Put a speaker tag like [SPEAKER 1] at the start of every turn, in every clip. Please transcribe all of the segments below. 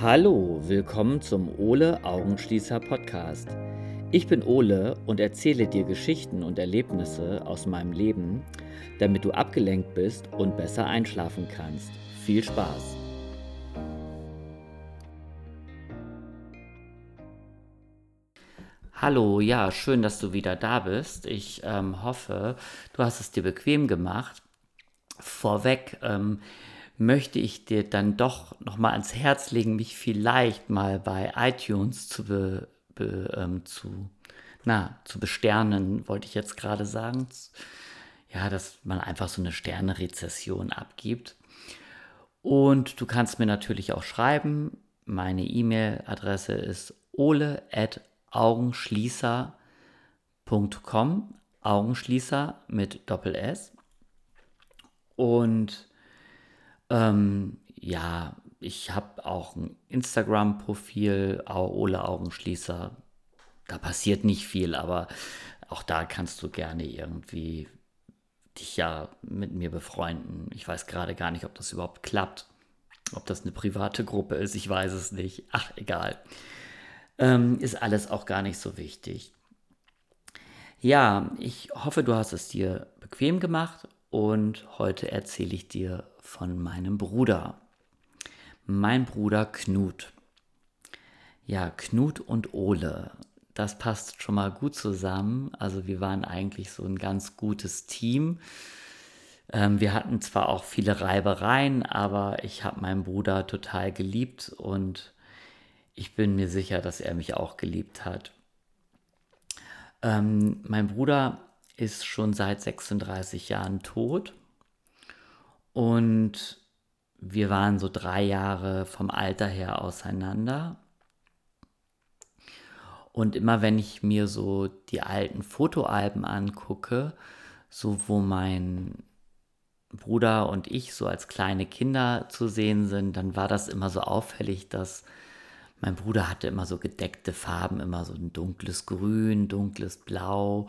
[SPEAKER 1] Hallo, willkommen zum Ole Augenschließer Podcast. Ich bin Ole und erzähle dir Geschichten und Erlebnisse aus meinem Leben, damit du abgelenkt bist und besser einschlafen kannst. Viel Spaß! Hallo, ja, schön, dass du wieder da bist. Ich ähm, hoffe, du hast es dir bequem gemacht. Vorweg, ähm, möchte ich dir dann doch nochmal ans Herz legen, mich vielleicht mal bei iTunes zu, be, be, ähm, zu, na, zu besternen, wollte ich jetzt gerade sagen. Ja, dass man einfach so eine Sterne-Rezession abgibt. Und du kannst mir natürlich auch schreiben. Meine E-Mail-Adresse ist ole.augenschließer.com. Augenschließer mit Doppel S. Und ähm, ja, ich habe auch ein Instagram-Profil, Ole Augenschließer. Da passiert nicht viel, aber auch da kannst du gerne irgendwie dich ja mit mir befreunden. Ich weiß gerade gar nicht, ob das überhaupt klappt. Ob das eine private Gruppe ist, ich weiß es nicht. Ach, egal. Ähm, ist alles auch gar nicht so wichtig. Ja, ich hoffe, du hast es dir bequem gemacht und heute erzähle ich dir von meinem Bruder. Mein Bruder Knut. Ja, Knut und Ole. Das passt schon mal gut zusammen. Also wir waren eigentlich so ein ganz gutes Team. Ähm, wir hatten zwar auch viele Reibereien, aber ich habe meinen Bruder total geliebt und ich bin mir sicher, dass er mich auch geliebt hat. Ähm, mein Bruder ist schon seit 36 Jahren tot und wir waren so drei Jahre vom Alter her auseinander. Und immer wenn ich mir so die alten Fotoalben angucke, so wo mein Bruder und ich so als kleine Kinder zu sehen sind, dann war das immer so auffällig, dass mein Bruder hatte immer so gedeckte Farben, immer so ein dunkles Grün, dunkles Blau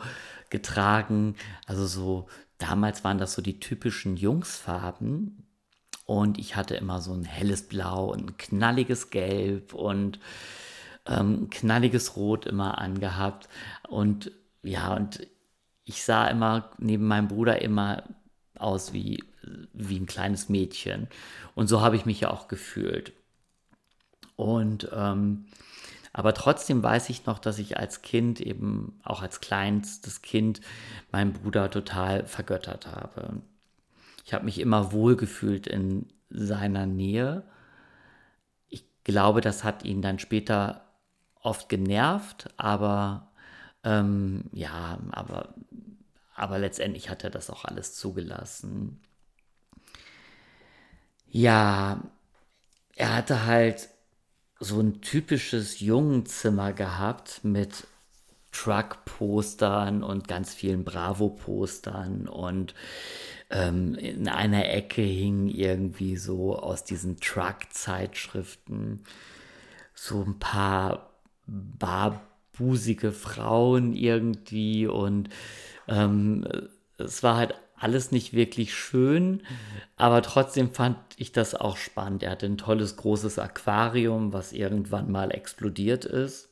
[SPEAKER 1] getragen. Also so damals waren das so die typischen Jungsfarben. Und ich hatte immer so ein helles Blau und ein knalliges Gelb und ähm, knalliges Rot immer angehabt. Und ja, und ich sah immer neben meinem Bruder immer aus wie, wie ein kleines Mädchen. Und so habe ich mich ja auch gefühlt. Und ähm, aber trotzdem weiß ich noch, dass ich als Kind, eben auch als kleinstes Kind, meinen Bruder total vergöttert habe. Ich habe mich immer wohlgefühlt in seiner Nähe. Ich glaube, das hat ihn dann später oft genervt, aber ähm, ja, aber, aber letztendlich hat er das auch alles zugelassen. Ja, er hatte halt so ein typisches Jungenzimmer gehabt mit Truck-Postern und ganz vielen Bravo-Postern und ähm, in einer Ecke hing irgendwie so aus diesen Truck-Zeitschriften so ein paar barbusige Frauen irgendwie und ähm, es war halt alles nicht wirklich schön, aber trotzdem fand ich das auch spannend. Er hatte ein tolles großes Aquarium, was irgendwann mal explodiert ist.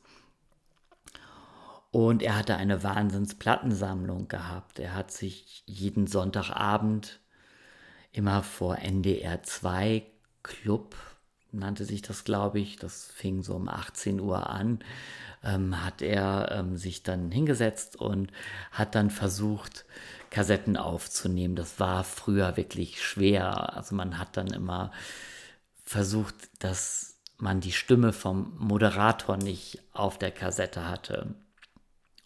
[SPEAKER 1] Und er hatte eine Wahnsinnsplattensammlung gehabt. Er hat sich jeden Sonntagabend immer vor NDR 2 Club, nannte sich das, glaube ich, das fing so um 18 Uhr an, ähm, hat er ähm, sich dann hingesetzt und hat dann versucht, Kassetten aufzunehmen. Das war früher wirklich schwer. Also man hat dann immer versucht, dass man die Stimme vom Moderator nicht auf der Kassette hatte.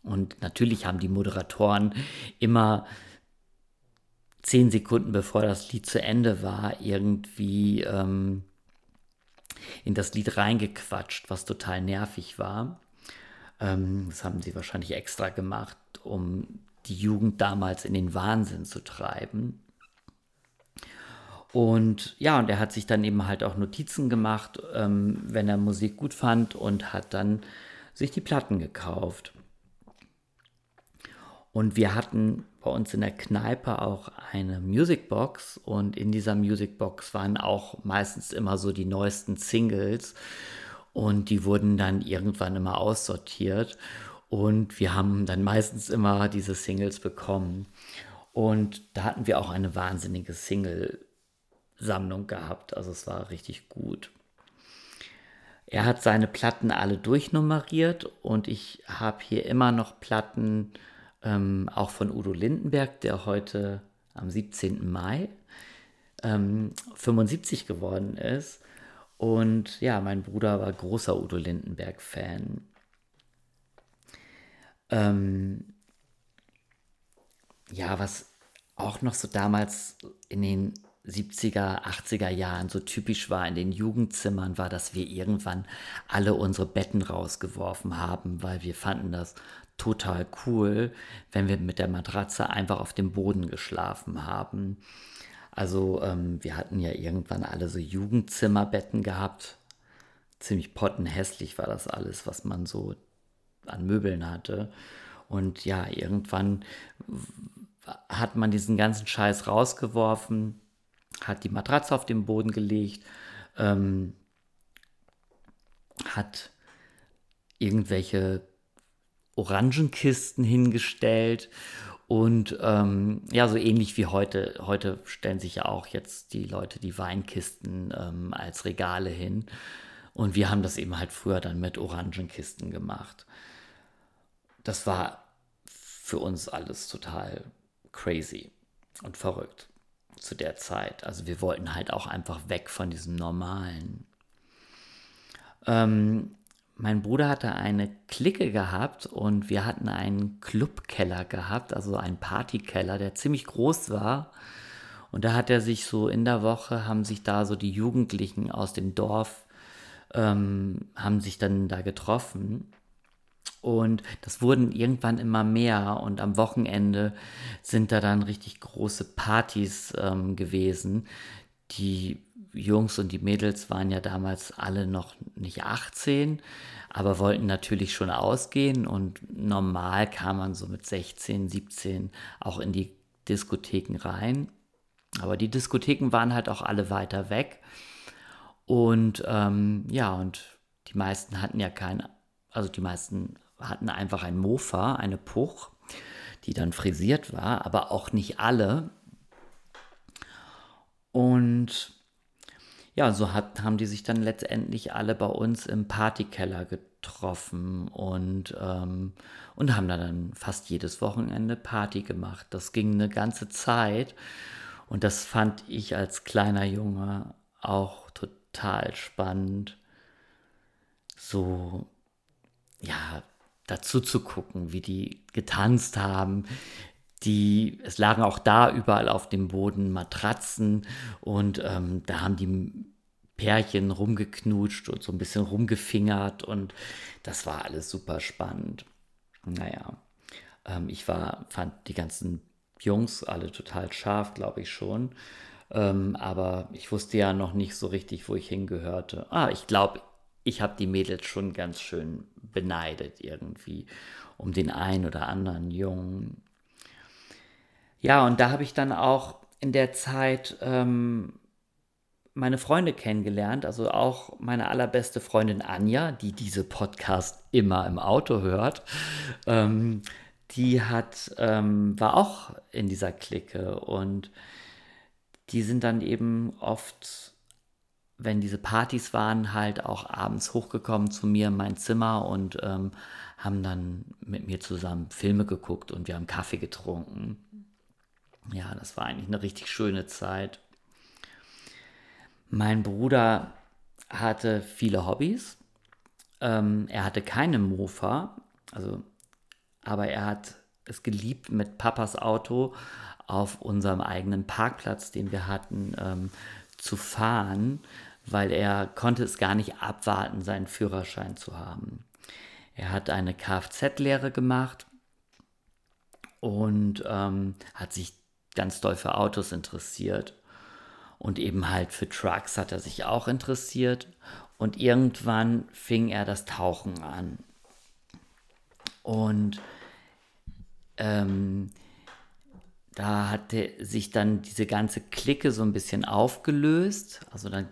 [SPEAKER 1] Und natürlich haben die Moderatoren immer zehn Sekunden bevor das Lied zu Ende war, irgendwie ähm, in das Lied reingequatscht, was total nervig war. Ähm, das haben sie wahrscheinlich extra gemacht, um die Jugend damals in den Wahnsinn zu treiben. Und ja, und er hat sich dann eben halt auch Notizen gemacht, ähm, wenn er Musik gut fand und hat dann sich die Platten gekauft. Und wir hatten bei uns in der Kneipe auch eine Musicbox und in dieser Musicbox waren auch meistens immer so die neuesten Singles und die wurden dann irgendwann immer aussortiert und wir haben dann meistens immer diese Singles bekommen. Und da hatten wir auch eine wahnsinnige Single-Sammlung gehabt. Also es war richtig gut. Er hat seine Platten alle durchnummeriert und ich habe hier immer noch Platten, ähm, auch von Udo Lindenberg, der heute am 17. Mai ähm, 75 geworden ist. Und ja, mein Bruder war großer Udo Lindenberg-Fan. Ähm, ja, was auch noch so damals in den 70er, 80er Jahren so typisch war in den Jugendzimmern, war, dass wir irgendwann alle unsere Betten rausgeworfen haben, weil wir fanden das total cool, wenn wir mit der Matratze einfach auf dem Boden geschlafen haben. Also ähm, wir hatten ja irgendwann alle so Jugendzimmerbetten gehabt. Ziemlich pottenhässlich war das alles, was man so an Möbeln hatte. Und ja, irgendwann hat man diesen ganzen Scheiß rausgeworfen, hat die Matratze auf den Boden gelegt, ähm, hat irgendwelche Orangenkisten hingestellt und ähm, ja, so ähnlich wie heute. Heute stellen sich ja auch jetzt die Leute die Weinkisten ähm, als Regale hin. Und wir haben das eben halt früher dann mit Orangenkisten gemacht das war für uns alles total crazy und verrückt zu der Zeit. Also wir wollten halt auch einfach weg von diesem Normalen. Ähm, mein Bruder hatte eine Clique gehabt und wir hatten einen Clubkeller gehabt, also einen Partykeller, der ziemlich groß war. Und da hat er sich so in der Woche, haben sich da so die Jugendlichen aus dem Dorf, ähm, haben sich dann da getroffen und das wurden irgendwann immer mehr und am Wochenende sind da dann richtig große Partys ähm, gewesen. Die Jungs und die Mädels waren ja damals alle noch nicht 18, aber wollten natürlich schon ausgehen und normal kam man so mit 16, 17 auch in die Diskotheken rein. Aber die Diskotheken waren halt auch alle weiter weg. Und ähm, ja, und die meisten hatten ja kein, also die meisten hatten einfach ein Mofa, eine Puch, die dann frisiert war, aber auch nicht alle. Und ja, so hat, haben die sich dann letztendlich alle bei uns im Partykeller getroffen und, ähm, und haben da dann fast jedes Wochenende Party gemacht. Das ging eine ganze Zeit und das fand ich als kleiner Junge auch total spannend. So, ja, dazu zu gucken, wie die getanzt haben. Die, es lagen auch da überall auf dem Boden Matratzen und ähm, da haben die Pärchen rumgeknutscht und so ein bisschen rumgefingert und das war alles super spannend. Naja, ähm, ich war, fand die ganzen Jungs alle total scharf, glaube ich schon. Ähm, aber ich wusste ja noch nicht so richtig, wo ich hingehörte. Ah, ich glaube, ich habe die Mädels schon ganz schön beneidet irgendwie um den einen oder anderen Jungen. Ja, und da habe ich dann auch in der Zeit ähm, meine Freunde kennengelernt, also auch meine allerbeste Freundin Anja, die diese Podcast immer im Auto hört. Ähm, die hat, ähm, war auch in dieser Clique und die sind dann eben oft wenn diese Partys waren, halt auch abends hochgekommen zu mir in mein Zimmer und ähm, haben dann mit mir zusammen Filme geguckt und wir haben Kaffee getrunken. Ja, das war eigentlich eine richtig schöne Zeit. Mein Bruder hatte viele Hobbys. Ähm, er hatte keine Mofa, also, aber er hat es geliebt, mit Papas Auto auf unserem eigenen Parkplatz, den wir hatten, ähm, zu fahren weil er konnte es gar nicht abwarten, seinen Führerschein zu haben. Er hat eine Kfz-Lehre gemacht und ähm, hat sich ganz doll für Autos interessiert. Und eben halt für Trucks hat er sich auch interessiert. Und irgendwann fing er das Tauchen an. Und ähm, da hatte sich dann diese ganze Clique so ein bisschen aufgelöst. Also dann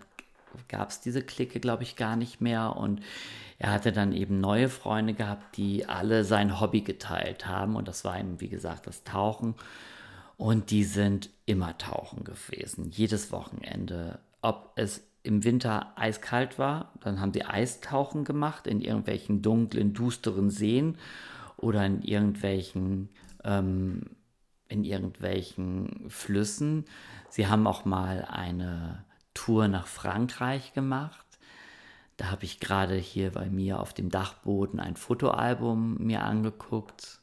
[SPEAKER 1] gab es diese Clique, glaube ich, gar nicht mehr. Und er hatte dann eben neue Freunde gehabt, die alle sein Hobby geteilt haben. Und das war eben, wie gesagt, das Tauchen. Und die sind immer tauchen gewesen, jedes Wochenende. Ob es im Winter eiskalt war, dann haben sie Eistauchen gemacht in irgendwelchen dunklen, dusteren Seen oder in irgendwelchen, ähm, in irgendwelchen Flüssen. Sie haben auch mal eine Tour nach Frankreich gemacht. Da habe ich gerade hier bei mir auf dem Dachboden ein Fotoalbum mir angeguckt,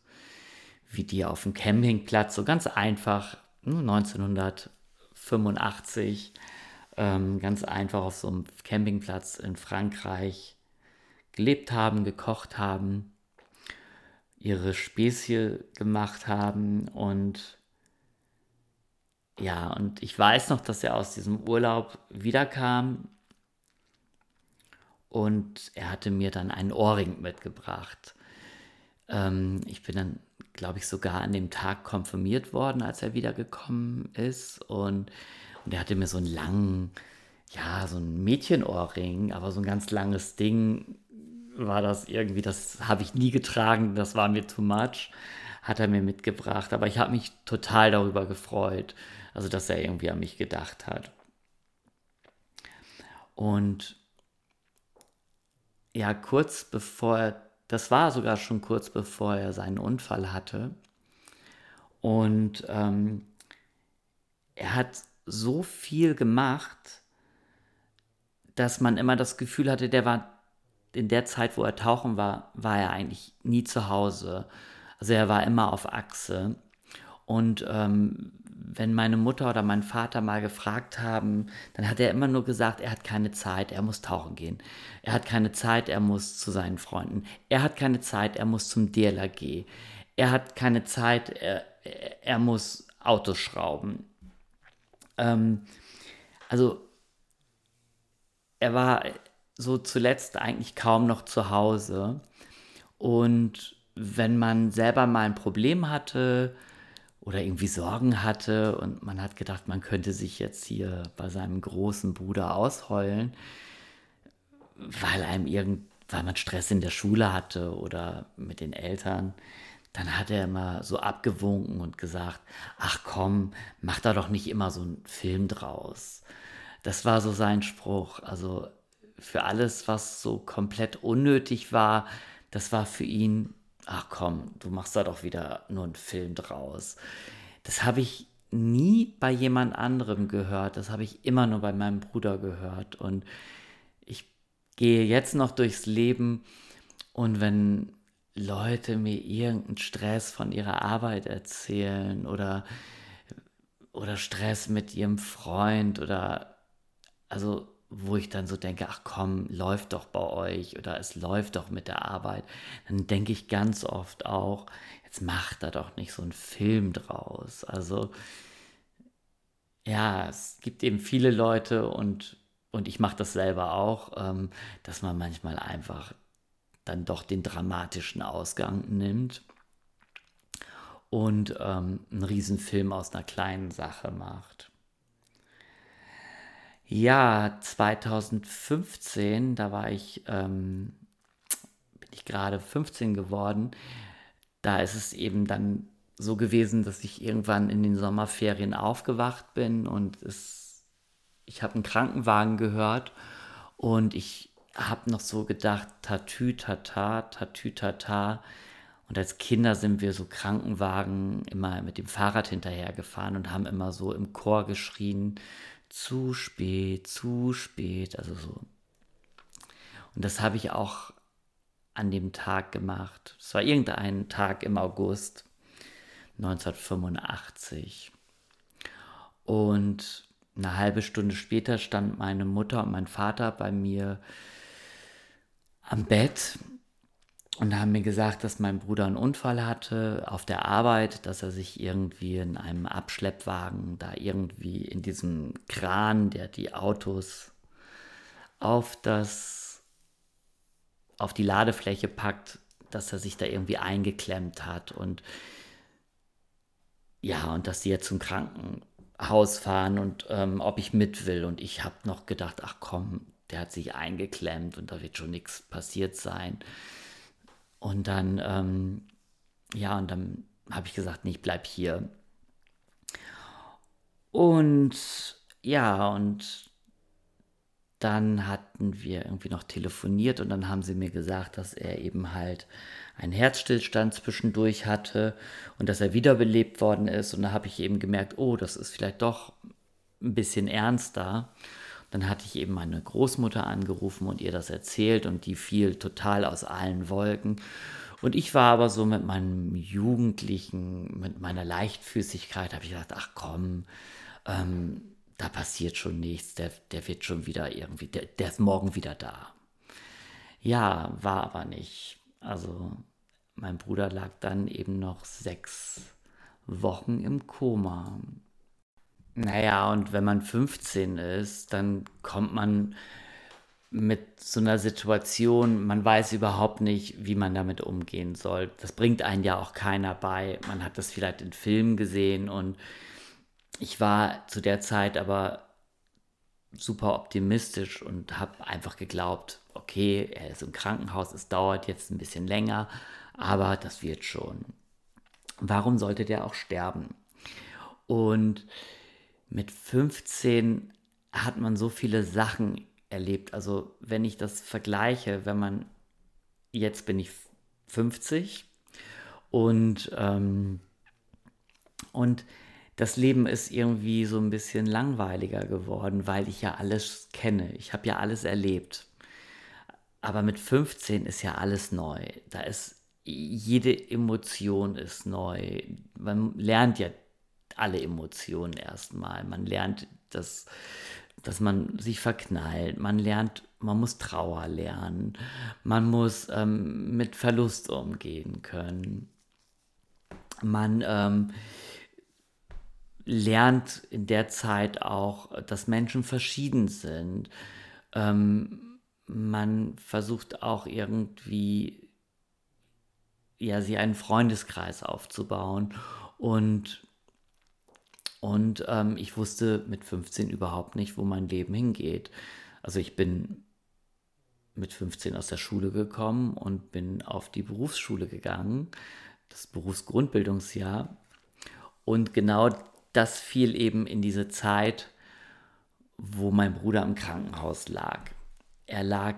[SPEAKER 1] wie die auf dem Campingplatz so ganz einfach 1985 ähm, ganz einfach auf so einem Campingplatz in Frankreich gelebt haben, gekocht haben, ihre Spezie gemacht haben und ja, und ich weiß noch, dass er aus diesem Urlaub wiederkam und er hatte mir dann einen Ohrring mitgebracht. Ähm, ich bin dann, glaube ich, sogar an dem Tag konfirmiert worden, als er wiedergekommen ist und und er hatte mir so einen langen, ja, so ein Mädchenohrring, aber so ein ganz langes Ding war das irgendwie, das habe ich nie getragen, das war mir too much, hat er mir mitgebracht. Aber ich habe mich total darüber gefreut, also dass er irgendwie an mich gedacht hat. Und ja, kurz bevor er, das war sogar schon kurz bevor er seinen Unfall hatte. Und ähm, er hat so viel gemacht, dass man immer das Gefühl hatte, der war in der Zeit, wo er tauchen war, war er eigentlich nie zu Hause. Also er war immer auf Achse. Und ähm, wenn meine Mutter oder mein Vater mal gefragt haben, dann hat er immer nur gesagt, er hat keine Zeit, er muss tauchen gehen. Er hat keine Zeit, er muss zu seinen Freunden. Er hat keine Zeit, er muss zum DLRG. Er hat keine Zeit, er, er muss Autos schrauben. Ähm, also er war so zuletzt eigentlich kaum noch zu Hause. Und wenn man selber mal ein Problem hatte oder irgendwie Sorgen hatte und man hat gedacht, man könnte sich jetzt hier bei seinem großen Bruder ausheulen, weil einem irgend, weil man Stress in der Schule hatte oder mit den Eltern, dann hat er immer so abgewunken und gesagt, ach komm, mach da doch nicht immer so einen Film draus. Das war so sein Spruch. Also für alles, was so komplett unnötig war, das war für ihn, ach komm, du machst da doch wieder nur einen Film draus. Das habe ich nie bei jemand anderem gehört. Das habe ich immer nur bei meinem Bruder gehört. Und ich gehe jetzt noch durchs Leben und wenn Leute mir irgendeinen Stress von ihrer Arbeit erzählen oder, oder Stress mit ihrem Freund oder also wo ich dann so denke, ach komm, läuft doch bei euch oder es läuft doch mit der Arbeit, dann denke ich ganz oft auch, jetzt macht da doch nicht so einen Film draus. Also ja, es gibt eben viele Leute und, und ich mache das selber auch, ähm, dass man manchmal einfach dann doch den dramatischen Ausgang nimmt und ähm, einen Riesenfilm aus einer kleinen Sache macht. Ja, 2015, da war ich, ähm, bin ich gerade 15 geworden, da ist es eben dann so gewesen, dass ich irgendwann in den Sommerferien aufgewacht bin und es, ich habe einen Krankenwagen gehört und ich habe noch so gedacht, tatü, tata, tatü, tata. Und als Kinder sind wir so Krankenwagen immer mit dem Fahrrad hinterhergefahren und haben immer so im Chor geschrien, zu spät, zu spät, also so. Und das habe ich auch an dem Tag gemacht. Es war irgendein Tag im August 1985. Und eine halbe Stunde später stand meine Mutter und mein Vater bei mir am Bett und haben mir gesagt, dass mein Bruder einen Unfall hatte auf der Arbeit, dass er sich irgendwie in einem Abschleppwagen da irgendwie in diesem Kran, der die Autos auf das auf die Ladefläche packt, dass er sich da irgendwie eingeklemmt hat und ja, und dass die jetzt zum Krankenhaus fahren und ähm, ob ich mit will. Und ich habe noch gedacht, ach komm, der hat sich eingeklemmt und da wird schon nichts passiert sein. Und dann, ähm, ja, und dann habe ich gesagt, nee, ich bleib hier. Und ja, und dann hatten wir irgendwie noch telefoniert und dann haben sie mir gesagt, dass er eben halt einen Herzstillstand zwischendurch hatte und dass er wiederbelebt worden ist. Und da habe ich eben gemerkt, oh, das ist vielleicht doch ein bisschen ernster. Dann hatte ich eben meine Großmutter angerufen und ihr das erzählt und die fiel total aus allen Wolken. Und ich war aber so mit meinem Jugendlichen, mit meiner Leichtfüßigkeit, habe ich gedacht, ach komm, ähm, da passiert schon nichts, der, der wird schon wieder irgendwie, der, der ist morgen wieder da. Ja, war aber nicht. Also mein Bruder lag dann eben noch sechs Wochen im Koma. Naja, und wenn man 15 ist, dann kommt man mit so einer Situation, man weiß überhaupt nicht, wie man damit umgehen soll. Das bringt einen ja auch keiner bei. Man hat das vielleicht in Filmen gesehen und ich war zu der Zeit aber super optimistisch und habe einfach geglaubt, okay, er ist im Krankenhaus, es dauert jetzt ein bisschen länger, aber das wird schon. Warum sollte der auch sterben? Und mit 15 hat man so viele Sachen erlebt. Also wenn ich das vergleiche, wenn man, jetzt bin ich 50 und, ähm, und das Leben ist irgendwie so ein bisschen langweiliger geworden, weil ich ja alles kenne. Ich habe ja alles erlebt. Aber mit 15 ist ja alles neu. Da ist jede Emotion ist neu. Man lernt ja alle Emotionen erstmal. Man lernt, dass, dass man sich verknallt. Man lernt, man muss Trauer lernen. Man muss ähm, mit Verlust umgehen können. Man ähm, lernt in der Zeit auch, dass Menschen verschieden sind. Ähm, man versucht auch irgendwie, ja, sie einen Freundeskreis aufzubauen. Und, und ähm, ich wusste mit 15 überhaupt nicht, wo mein Leben hingeht. Also ich bin mit 15 aus der Schule gekommen und bin auf die Berufsschule gegangen, das Berufsgrundbildungsjahr. Und genau das fiel eben in diese Zeit, wo mein Bruder im Krankenhaus lag. Er lag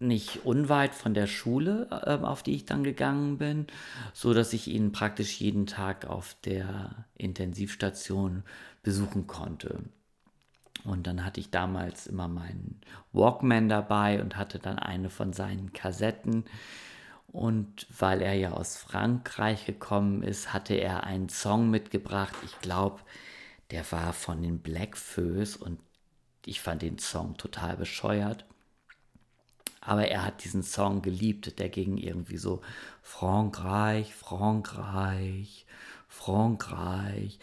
[SPEAKER 1] nicht unweit von der Schule, äh, auf die ich dann gegangen bin, so dass ich ihn praktisch jeden Tag auf der Intensivstation besuchen konnte. Und dann hatte ich damals immer meinen Walkman dabei und hatte dann eine von seinen Kassetten, und weil er ja aus Frankreich gekommen ist, hatte er einen Song mitgebracht. Ich glaube, der war von den Black Foes und ich fand den Song total bescheuert. Aber er hat diesen Song geliebt. Der ging irgendwie so Frankreich, Frankreich, Frankreich.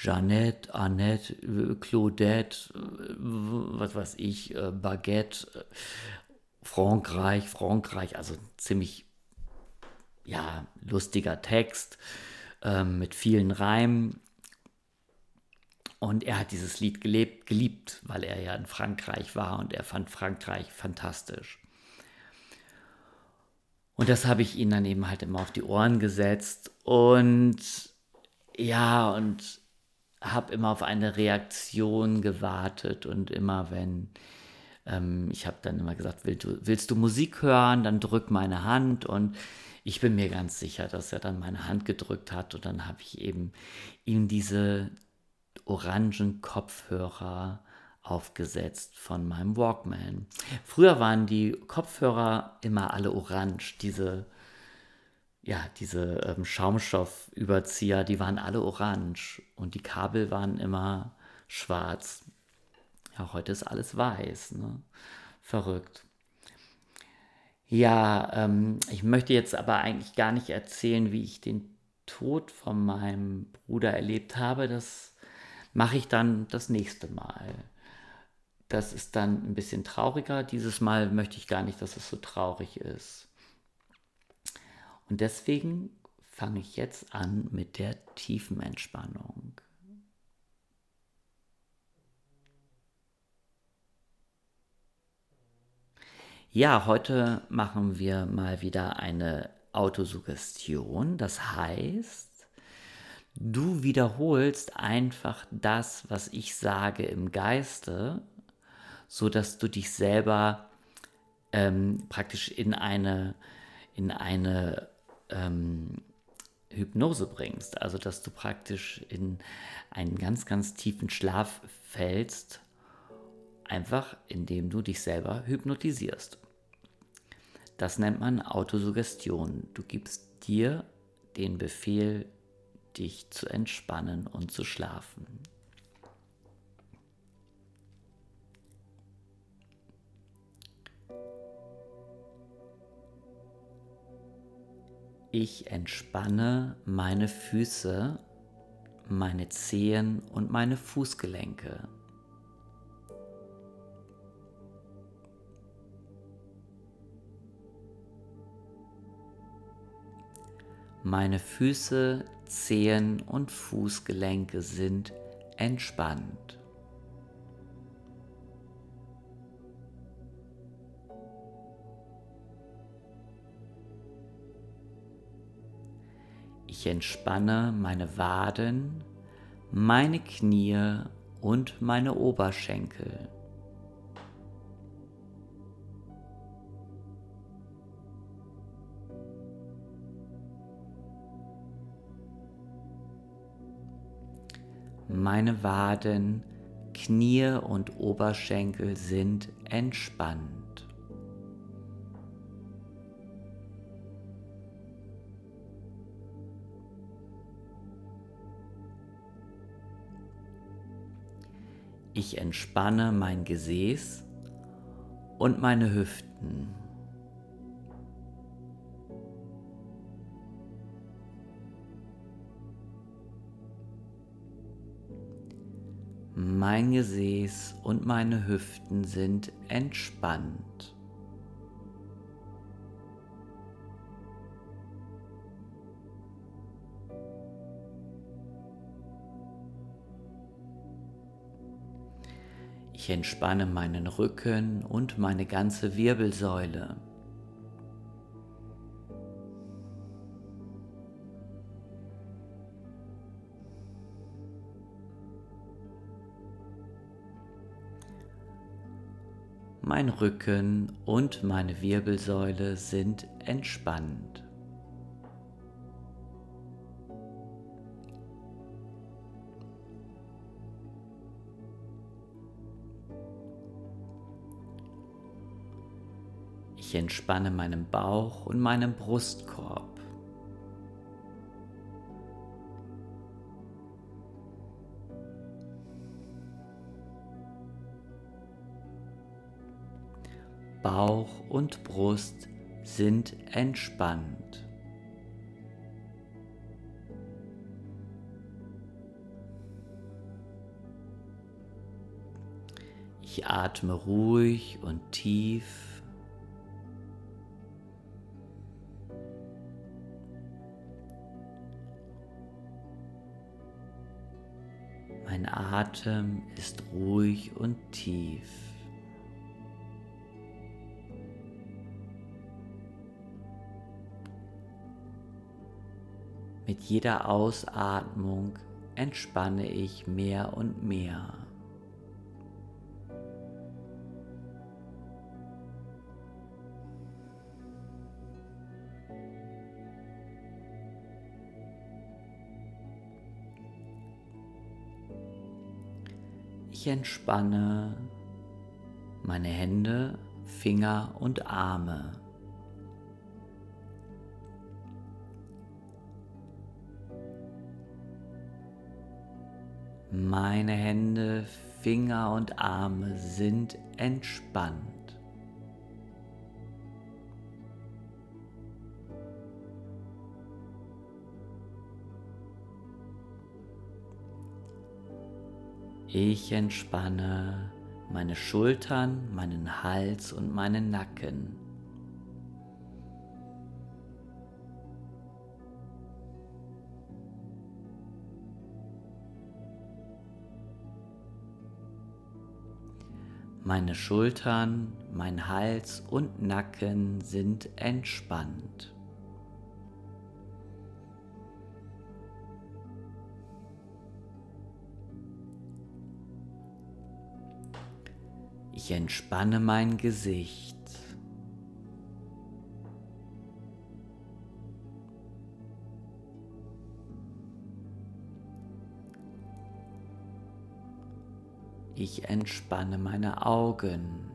[SPEAKER 1] Jeannette, Annette, Claudette, was weiß ich, äh, Baguette, Frankreich, Frankreich, also ziemlich ja, lustiger Text ähm, mit vielen Reimen. Und er hat dieses Lied gelebt, geliebt, weil er ja in Frankreich war und er fand Frankreich fantastisch. Und das habe ich ihm dann eben halt immer auf die Ohren gesetzt und ja, und habe immer auf eine Reaktion gewartet und immer wenn ähm, ich habe dann immer gesagt, willst du, willst du Musik hören, dann drück meine Hand und ich bin mir ganz sicher, dass er dann meine Hand gedrückt hat und dann habe ich eben ihm diese orangen Kopfhörer aufgesetzt von meinem Walkman. Früher waren die Kopfhörer immer alle orange, diese ja, diese ähm, Schaumstoffüberzieher, die waren alle orange und die Kabel waren immer schwarz. Ja, heute ist alles weiß, ne? Verrückt. Ja, ähm, ich möchte jetzt aber eigentlich gar nicht erzählen, wie ich den Tod von meinem Bruder erlebt habe. Das mache ich dann das nächste Mal. Das ist dann ein bisschen trauriger. Dieses Mal möchte ich gar nicht, dass es so traurig ist. Und deswegen fange ich jetzt an mit der tiefen Entspannung. Ja, heute machen wir mal wieder eine Autosuggestion. Das heißt, du wiederholst einfach das, was ich sage im Geiste, so dass du dich selber ähm, praktisch in eine, in eine ähm, Hypnose bringst. Also, dass du praktisch in einen ganz, ganz tiefen Schlaf fällst Einfach indem du dich selber hypnotisierst. Das nennt man Autosuggestion. Du gibst dir den Befehl, dich zu entspannen und zu schlafen. Ich entspanne meine Füße, meine Zehen und meine Fußgelenke. Meine Füße, Zehen und Fußgelenke sind entspannt. Ich entspanne meine Waden, meine Knie und meine Oberschenkel. Meine Waden, Knie und Oberschenkel sind entspannt. Ich entspanne mein Gesäß und meine Hüften. Mein Gesäß und meine Hüften sind entspannt. Ich entspanne meinen Rücken und meine ganze Wirbelsäule. Mein Rücken und meine Wirbelsäule sind entspannt. Ich entspanne meinen Bauch und meinen Brustkorb. Und Brust sind entspannt. Ich atme ruhig und tief. Mein Atem ist ruhig und tief. Jeder Ausatmung entspanne ich mehr und mehr. Ich entspanne meine Hände, Finger und Arme. Meine Hände, Finger und Arme sind entspannt. Ich entspanne meine Schultern, meinen Hals und meinen Nacken. Meine Schultern, mein Hals und Nacken sind entspannt. Ich entspanne mein Gesicht. Ich entspanne meine Augen.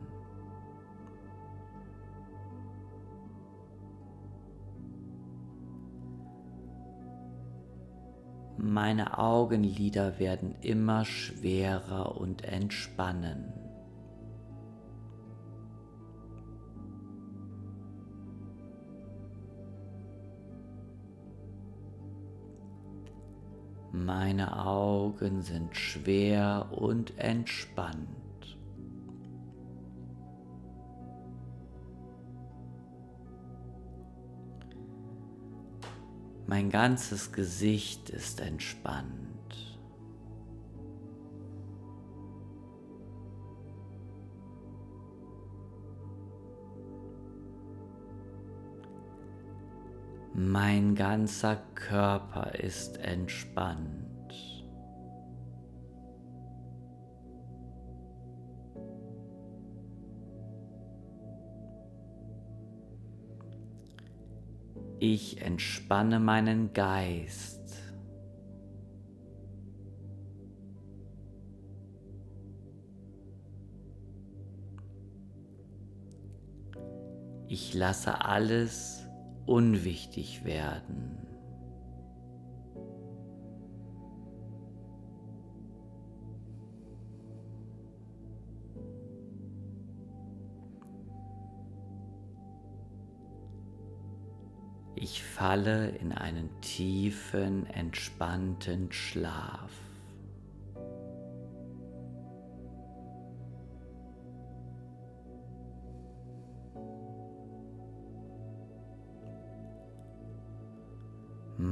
[SPEAKER 1] Meine Augenlider werden immer schwerer und entspannen. Meine Augen sind schwer und entspannt. Mein ganzes Gesicht ist entspannt. Mein ganzer Körper ist entspannt. Ich entspanne meinen Geist. Ich lasse alles unwichtig werden. Ich falle in einen tiefen, entspannten Schlaf.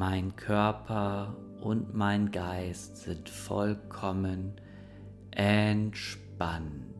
[SPEAKER 1] Mein Körper und mein Geist sind vollkommen entspannt.